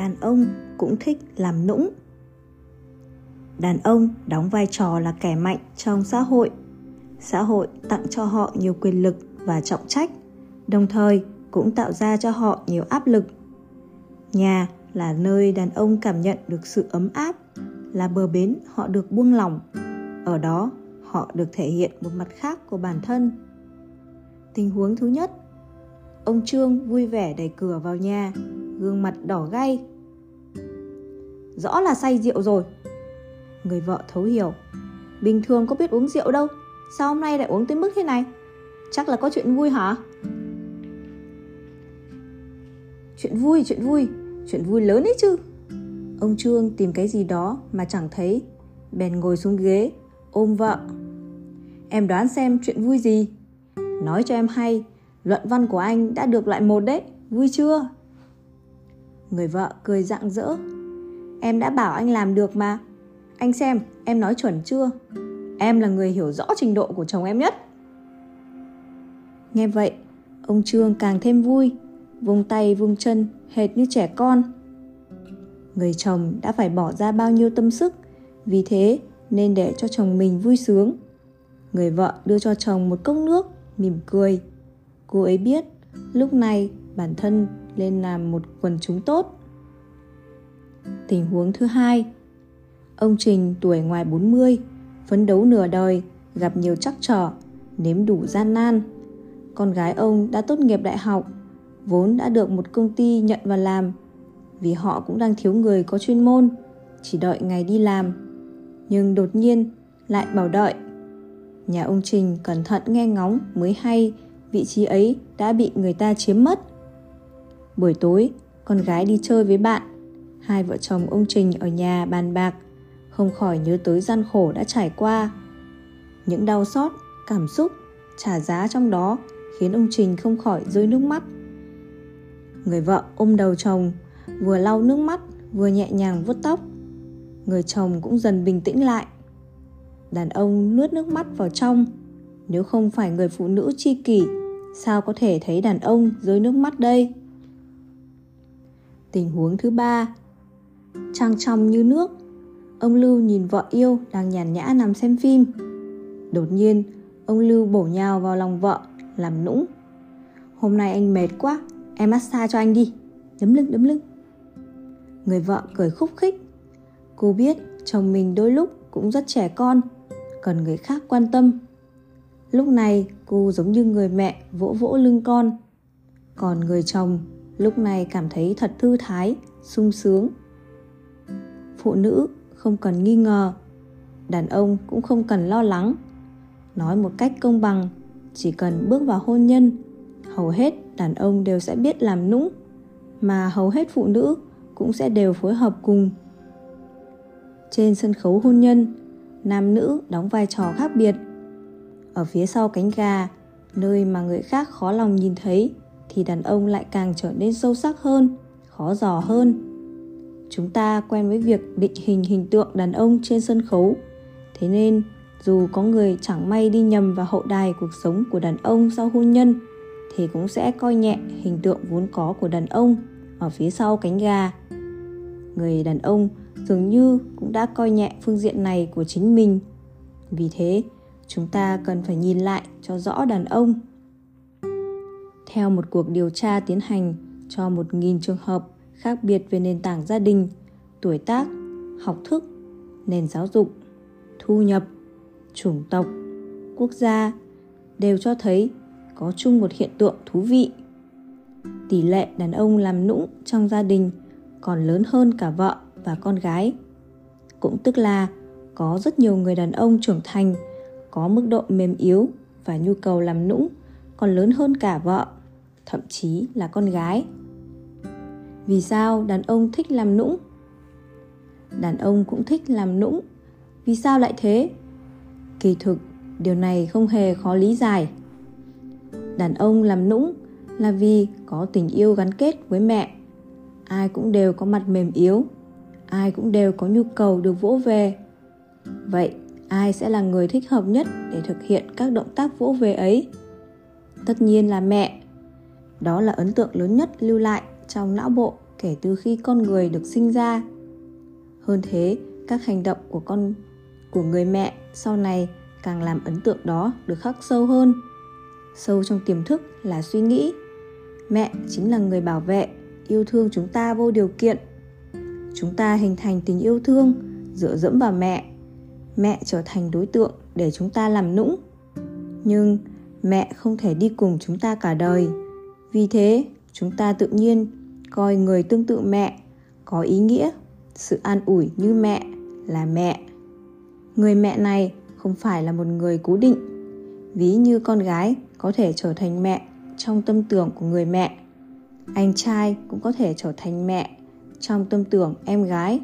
đàn ông cũng thích làm nũng. Đàn ông đóng vai trò là kẻ mạnh trong xã hội. Xã hội tặng cho họ nhiều quyền lực và trọng trách, đồng thời cũng tạo ra cho họ nhiều áp lực. Nhà là nơi đàn ông cảm nhận được sự ấm áp, là bờ bến họ được buông lỏng. Ở đó, họ được thể hiện một mặt khác của bản thân. Tình huống thứ nhất, ông trương vui vẻ đẩy cửa vào nhà, gương mặt đỏ gay rõ là say rượu rồi. Người vợ thấu hiểu. Bình thường có biết uống rượu đâu. Sao hôm nay lại uống tới mức thế này? Chắc là có chuyện vui hả? Chuyện vui chuyện vui. Chuyện vui lớn ấy chứ. Ông trương tìm cái gì đó mà chẳng thấy. Bèn ngồi xuống ghế, ôm vợ. Em đoán xem chuyện vui gì. Nói cho em hay, luận văn của anh đã được loại một đấy. Vui chưa? Người vợ cười rạng rỡ em đã bảo anh làm được mà. Anh xem, em nói chuẩn chưa? Em là người hiểu rõ trình độ của chồng em nhất. Nghe vậy, ông trương càng thêm vui, vung tay vung chân, hệt như trẻ con. Người chồng đã phải bỏ ra bao nhiêu tâm sức, vì thế nên để cho chồng mình vui sướng. Người vợ đưa cho chồng một cốc nước, mỉm cười. Cô ấy biết, lúc này bản thân lên làm một quần chúng tốt tình huống thứ hai. Ông Trình tuổi ngoài 40 phấn đấu nửa đời, gặp nhiều trắc trở, nếm đủ gian nan. Con gái ông đã tốt nghiệp đại học, vốn đã được một công ty nhận vào làm, vì họ cũng đang thiếu người có chuyên môn, chỉ đợi ngày đi làm. Nhưng đột nhiên lại bảo đợi. Nhà ông trình cẩn thận nghe ngóng mới hay vị trí ấy đã bị người ta chiếm mất. Buổi tối, con gái đi chơi với bạn hai vợ chồng ông trình ở nhà bàn bạc, không khỏi nhớ tới gian khổ đã trải qua. Những đau xót, cảm xúc, trả giá trong đó khiến ông trình không khỏi rơi nước mắt. Người vợ ôm đầu chồng, vừa lau nước mắt, vừa nhẹ nhàng vuốt tóc. Người chồng cũng dần bình tĩnh lại. Đàn ông nuốt nước mắt vào trong, nếu không phải người phụ nữ chi kỷ, sao có thể thấy đàn ông rơi nước mắt đây? Tình huống thứ ba trang trong như nước. Ông lưu nhìn vợ yêu đang nhàn nhã nằm xem phim. Đột nhiên, ông lưu bổ nhào vào lòng vợ, làm nũng. Hôm nay anh mệt quá, em massage cho anh đi. Đấm lưng đấm lưng. Người vợ cười khúc khích. Cô biết chồng mình đôi lúc cũng rất trẻ con, cần người khác quan tâm. Lúc này, cô giống như người mẹ vỗ vỗ lưng con. Còn người chồng lúc này cảm thấy thật thư thái, sung sướng phụ nữ không cần nghi ngờ. Đàn ông cũng không cần lo lắng. Nói một cách công bằng, chỉ cần bước vào hôn nhân, hầu hết đàn ông đều sẽ biết làm nũng, mà hầu hết phụ nữ cũng sẽ đều phối hợp cùng. Trên sân khấu hôn nhân, nam nữ đóng vai trò khác biệt. Ở phía sau cánh gà, nơi mà người khác khó lòng nhìn thấy, thì đàn ông lại càng trở nên sâu sắc hơn, khó dò hơn chúng ta quen với việc định hình hình tượng đàn ông trên sân khấu. Thế nên, dù có người chẳng may đi nhầm vào hậu đài cuộc sống của đàn ông sau hôn nhân, thì cũng sẽ coi nhẹ hình tượng vốn có của đàn ông ở phía sau cánh gà. Người đàn ông dường như cũng đã coi nhẹ phương diện này của chính mình. Vì thế, chúng ta cần phải nhìn lại cho rõ đàn ông. Theo một cuộc điều tra tiến hành cho 1.000 trường hợp khác biệt về nền tảng gia đình, tuổi tác, học thức, nền giáo dục, thu nhập, chủng tộc, quốc gia đều cho thấy có chung một hiện tượng thú vị. Tỷ lệ đàn ông làm nũng trong gia đình còn lớn hơn cả vợ và con gái. Cũng tức là có rất nhiều người đàn ông trưởng thành có mức độ mềm yếu và nhu cầu làm nũng còn lớn hơn cả vợ, thậm chí là con gái. Vì sao đàn ông thích làm nũng? Đàn ông cũng thích làm nũng. Vì sao lại thế? Kỳ thực, điều này không hề khó lý giải. Đàn ông làm nũng là vì có tình yêu gắn kết với mẹ. Ai cũng đều có mặt mềm yếu, ai cũng đều có nhu cầu được vỗ về. Vậy ai sẽ là người thích hợp nhất để thực hiện các động tác vỗ về ấy tất nhiên là mẹ đó là ấn tượng lớn nhất lưu lại trong não bộ kể từ khi con người được sinh ra. Hơn thế, các hành động của con của người mẹ sau này càng làm ấn tượng đó được khắc sâu hơn. Sâu trong tiềm thức là suy nghĩ. Mẹ chính là người bảo vệ, yêu thương chúng ta vô điều kiện. Chúng ta hình thành tình yêu thương dựa dẫm vào mẹ. Mẹ trở thành đối tượng để chúng ta làm nũng. Nhưng mẹ không thể đi cùng chúng ta cả đời. Vì thế, chúng ta tự nhiên coi người tương tự mẹ, có ý nghĩa, sự an ủi như mẹ là mẹ. Người mẹ này không phải là một người cố định, ví như con gái có thể trở thành mẹ trong tâm tưởng của người mẹ. Anh trai cũng có thể trở thành mẹ trong tâm tưởng em gái.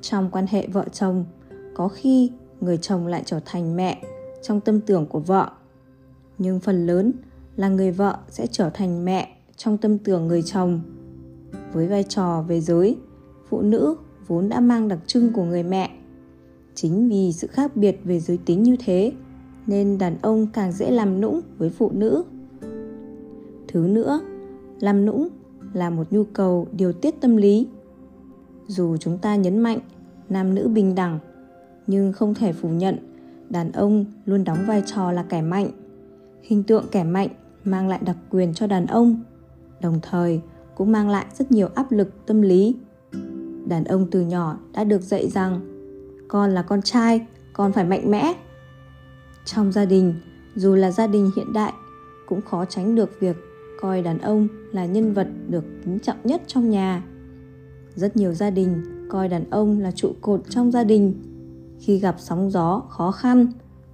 Trong quan hệ vợ chồng, có khi người chồng lại trở thành mẹ trong tâm tưởng của vợ. Nhưng phần lớn là người vợ sẽ trở thành mẹ trong tâm tưởng người chồng với vai trò về giới. Phụ nữ vốn đã mang đặc trưng của người mẹ. Chính vì sự khác biệt về giới tính như thế, nên đàn ông càng dễ làm nũng với phụ nữ. Thứ nữa, làm nũng là một nhu cầu điều tiết tâm lý. Dù chúng ta nhấn mạnh nam nữ bình đẳng, nhưng không thể phủ nhận đàn ông luôn đóng vai trò là kẻ mạnh, hình tượng kẻ mạnh mang lại đặc quyền cho đàn ông. Đồng thời cũng mang lại rất nhiều áp lực tâm lý. Đàn ông từ nhỏ đã được dạy rằng, con là con trai, con phải mạnh mẽ. Trong gia đình, dù là gia đình hiện đại, cũng khó tránh được việc coi đàn ông là nhân vật được kính trọng nhất trong nhà. Rất nhiều gia đình coi đàn ông là trụ cột trong gia đình. Khi gặp sóng gió khó khăn,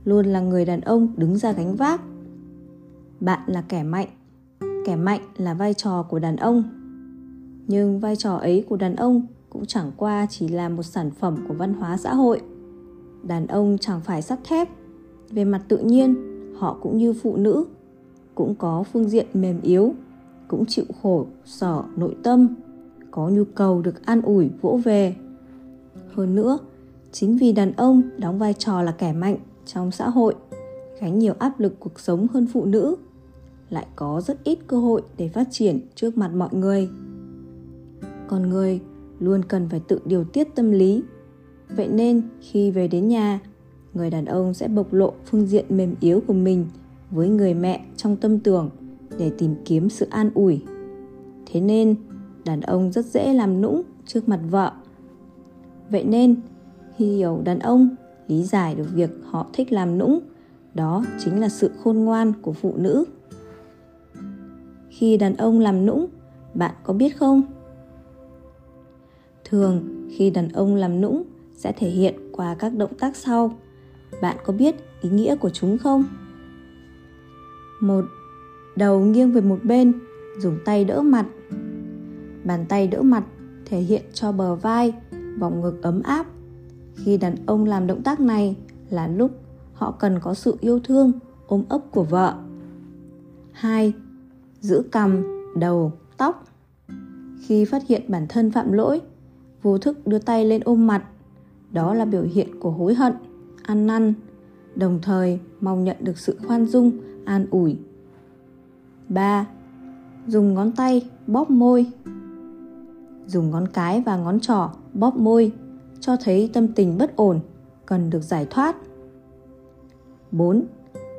luôn là người đàn ông đứng ra gánh vác. Bạn là kẻ mạnh kẻ mạnh là vai trò của đàn ông. Nhưng vai trò ấy của đàn ông cũng chẳng qua chỉ là một sản phẩm của văn hóa xã hội. Đàn ông chẳng phải sắt thép. Về mặt tự nhiên, họ cũng như phụ nữ, cũng có phương diện mềm yếu, cũng chịu khổ sở nội tâm, có nhu cầu được an ủi, vỗ về. Hơn nữa, chính vì đàn ông đóng vai trò là kẻ mạnh trong xã hội, gánh nhiều áp lực cuộc sống hơn phụ nữ lại có rất ít cơ hội để phát triển trước mặt mọi người. Con người luôn cần phải tự điều tiết tâm lý. Vậy nên khi về đến nhà, người đàn ông sẽ bộc lộ phương diện mềm yếu của mình với người mẹ trong tâm tưởng để tìm kiếm sự an ủi. Thế nên, đàn ông rất dễ làm nũng trước mặt vợ. Vậy nên, khi hiểu đàn ông, lý giải được việc họ thích làm nũng, đó chính là sự khôn ngoan của phụ nữ khi đàn ông làm nũng, bạn có biết không? Thường, khi đàn ông làm nũng sẽ thể hiện qua các động tác sau. Bạn có biết ý nghĩa của chúng không? Một, đầu nghiêng về một bên, dùng tay đỡ mặt. Bàn tay đỡ mặt thể hiện cho bờ vai, vòng ngực ấm áp. Khi đàn ông làm động tác này là lúc họ cần có sự yêu thương, ôm ấp của vợ. Hai giữ cằm đầu tóc khi phát hiện bản thân phạm lỗi vô thức đưa tay lên ôm mặt đó là biểu hiện của hối hận ăn năn đồng thời mong nhận được sự khoan dung an ủi 3. Dùng ngón tay bóp môi Dùng ngón cái và ngón trỏ bóp môi cho thấy tâm tình bất ổn, cần được giải thoát. 4.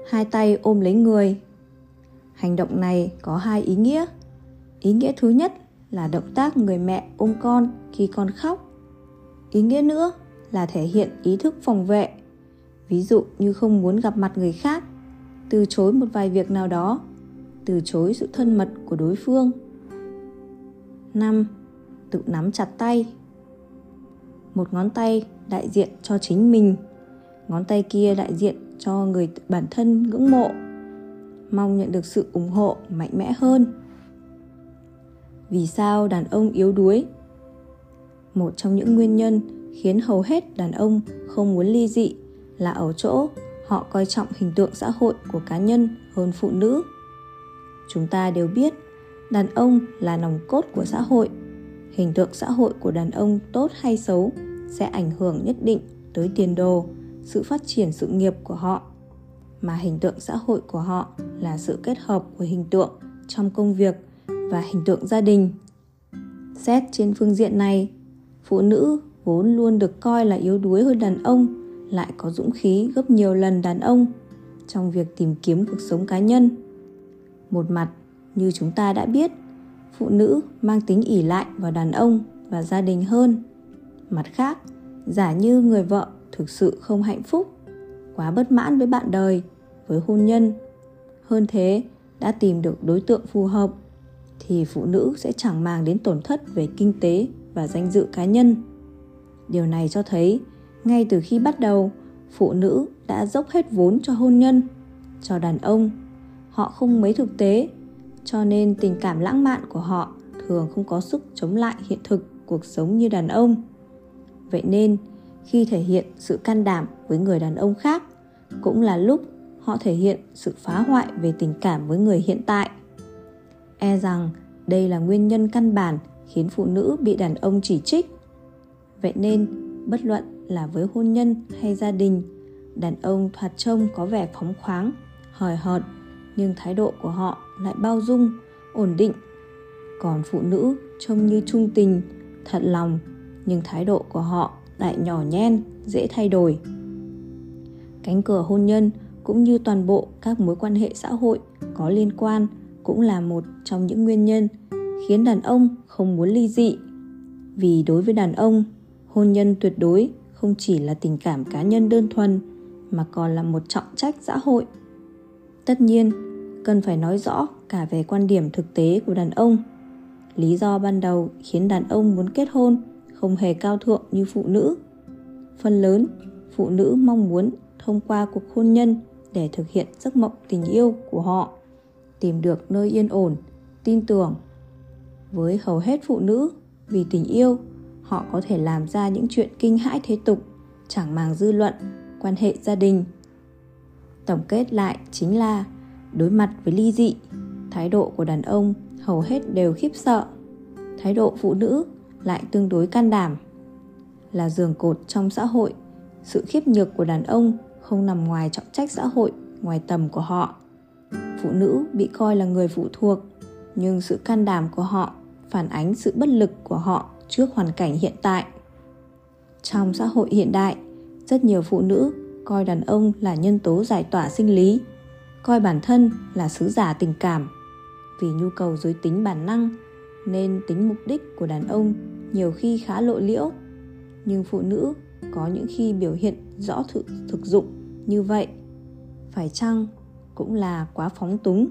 Hai tay ôm lấy người. Hành động này có hai ý nghĩa. Ý nghĩa thứ nhất là động tác người mẹ ôm con khi con khóc ý nghĩa nữa là thể hiện ý thức phòng vệ ví dụ như không muốn gặp mặt người khác, từ chối một vài việc nào đó, từ chối sự thân mật của đối phương 5. Tự nắm chặt tay Một ngón tay đại diện cho chính mình, Ngón tay kia đại diện cho người bản thân ngưỡng mộ Mong nhận được sự ủng hộ mạnh mẽ hơn. Vì sao đàn ông yếu đuối? Một trong những nguyên nhân khiến hầu hết đàn ông không muốn ly dị là ở chỗ họ coi trọng hình tượng xã hội của cá nhân hơn phụ nữ. Chúng ta đều biết đàn ông là nòng cốt của xã hội. Hình tượng xã hội của đàn ông tốt hay xấu sẽ ảnh hưởng nhất định tới tiền đồ, sự phát triển sự nghiệp của họ. Mà hình tượng xã hội của họ là sự kết hợp của hình tượng trong công việc và hình tượng gia đình. Xét trên phương diện này, phụ nữ vốn luôn được coi là yếu đuối hơn đàn ông, lại có dũng khí gấp nhiều lần đàn ông trong việc tìm kiếm cuộc sống cá nhân. Một mặt, như chúng ta đã biết, phụ nữ mang tính ỉ lại vào đàn ông và gia đình hơn. Mặt khác, giả như người vợ thực sự không hạnh phúc, quá bất mãn với bạn đời, với hôn nhân hơn thế, đã tìm được đối tượng phù hợp, thì phụ nữ sẽ chẳng màng đến tổn thất về kinh tế và danh dự cá nhân. Điều này cho thấy, ngay từ khi bắt đầu, phụ nữ đã dốc hết vốn cho hôn nhân, cho đàn ông. Họ không mấy thực tế, cho nên tình cảm lãng mạn của họ thường không có sức chống lại hiện thực cuộc sống như đàn ông. Vậy nên, khi thể hiện sự can đảm với người đàn ông khác, cũng là lúc họ thể hiện sự phá hoại về tình cảm với người hiện tại. E rằng đây là nguyên nhân căn bản khiến phụ nữ bị đàn ông chỉ trích. Vậy nên, bất luận là với hôn nhân hay gia đình, đàn ông thoạt trông có vẻ phóng khoáng, hời hợt, nhưng thái độ của họ lại bao dung, ổn định. Còn phụ nữ trông như trung tình, thật lòng, nhưng thái độ của họ lại nhỏ nhen, dễ thay đổi. Cánh cửa hôn nhân cũng như toàn bộ các mối quan hệ xã hội có liên quan cũng là một trong những nguyên nhân khiến đàn ông không muốn ly dị. Vì đối với đàn ông, hôn nhân tuyệt đối không chỉ là tình cảm cá nhân đơn thuần mà còn là một trọng trách xã hội. Tất nhiên, cần phải nói rõ cả về quan điểm thực tế của đàn ông. Lý do ban đầu khiến đàn ông muốn kết hôn không hề cao thượng như phụ nữ. Phần lớn, phụ nữ mong muốn thông qua cuộc hôn nhân để thực hiện giấc mộng tình yêu của họ, tìm được nơi yên ổn, tin tưởng. Với hầu hết phụ nữ, vì tình yêu, họ có thể làm ra những chuyện kinh hãi thế tục, chẳng màng dư luận, quan hệ gia đình. Tổng kết lại chính là đối mặt với ly dị, thái độ của đàn ông hầu hết đều khiếp sợ, thái độ phụ nữ lại tương đối can đảm. Là giường cột trong xã hội, sự khiếp nhược của đàn ông không nằm ngoài trọng trách xã hội, ngoài tầm của họ. Phụ nữ bị coi là người phụ thuộc, nhưng sự can đảm của họ phản ánh sự bất lực của họ trước hoàn cảnh hiện tại. Trong xã hội hiện đại, rất nhiều phụ nữ coi đàn ông là nhân tố giải tỏa sinh lý, coi bản thân là sứ giả tình cảm. Vì nhu cầu giới tính bản năng, nên tính mục đích của đàn ông nhiều khi khá lộ liễu. Nhưng phụ nữ có những khi biểu hiện rõ thực, thực dụng như vậy. Phải chăng cũng là quá phóng túng?